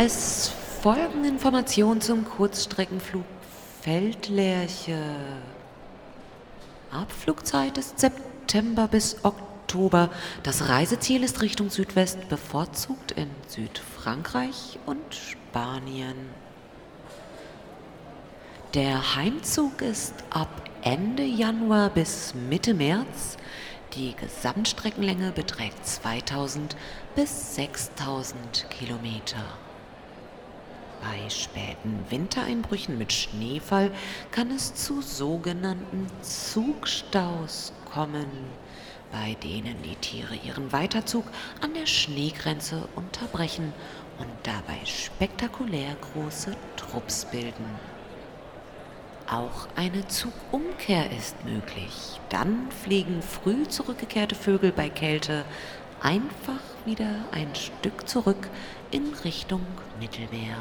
Es folgen Informationen zum Kurzstreckenflug Feldlerche. Abflugzeit ist September bis Oktober. Das Reiseziel ist Richtung Südwest, bevorzugt in Südfrankreich und Spanien. Der Heimzug ist ab Ende Januar bis Mitte März. Die Gesamtstreckenlänge beträgt 2000 bis 6000 Kilometer. Bei späten Wintereinbrüchen mit Schneefall kann es zu sogenannten Zugstaus kommen, bei denen die Tiere ihren Weiterzug an der Schneegrenze unterbrechen und dabei spektakulär große Trupps bilden. Auch eine Zugumkehr ist möglich. Dann fliegen früh zurückgekehrte Vögel bei Kälte einfach wieder ein Stück zurück in Richtung Mittelmeer.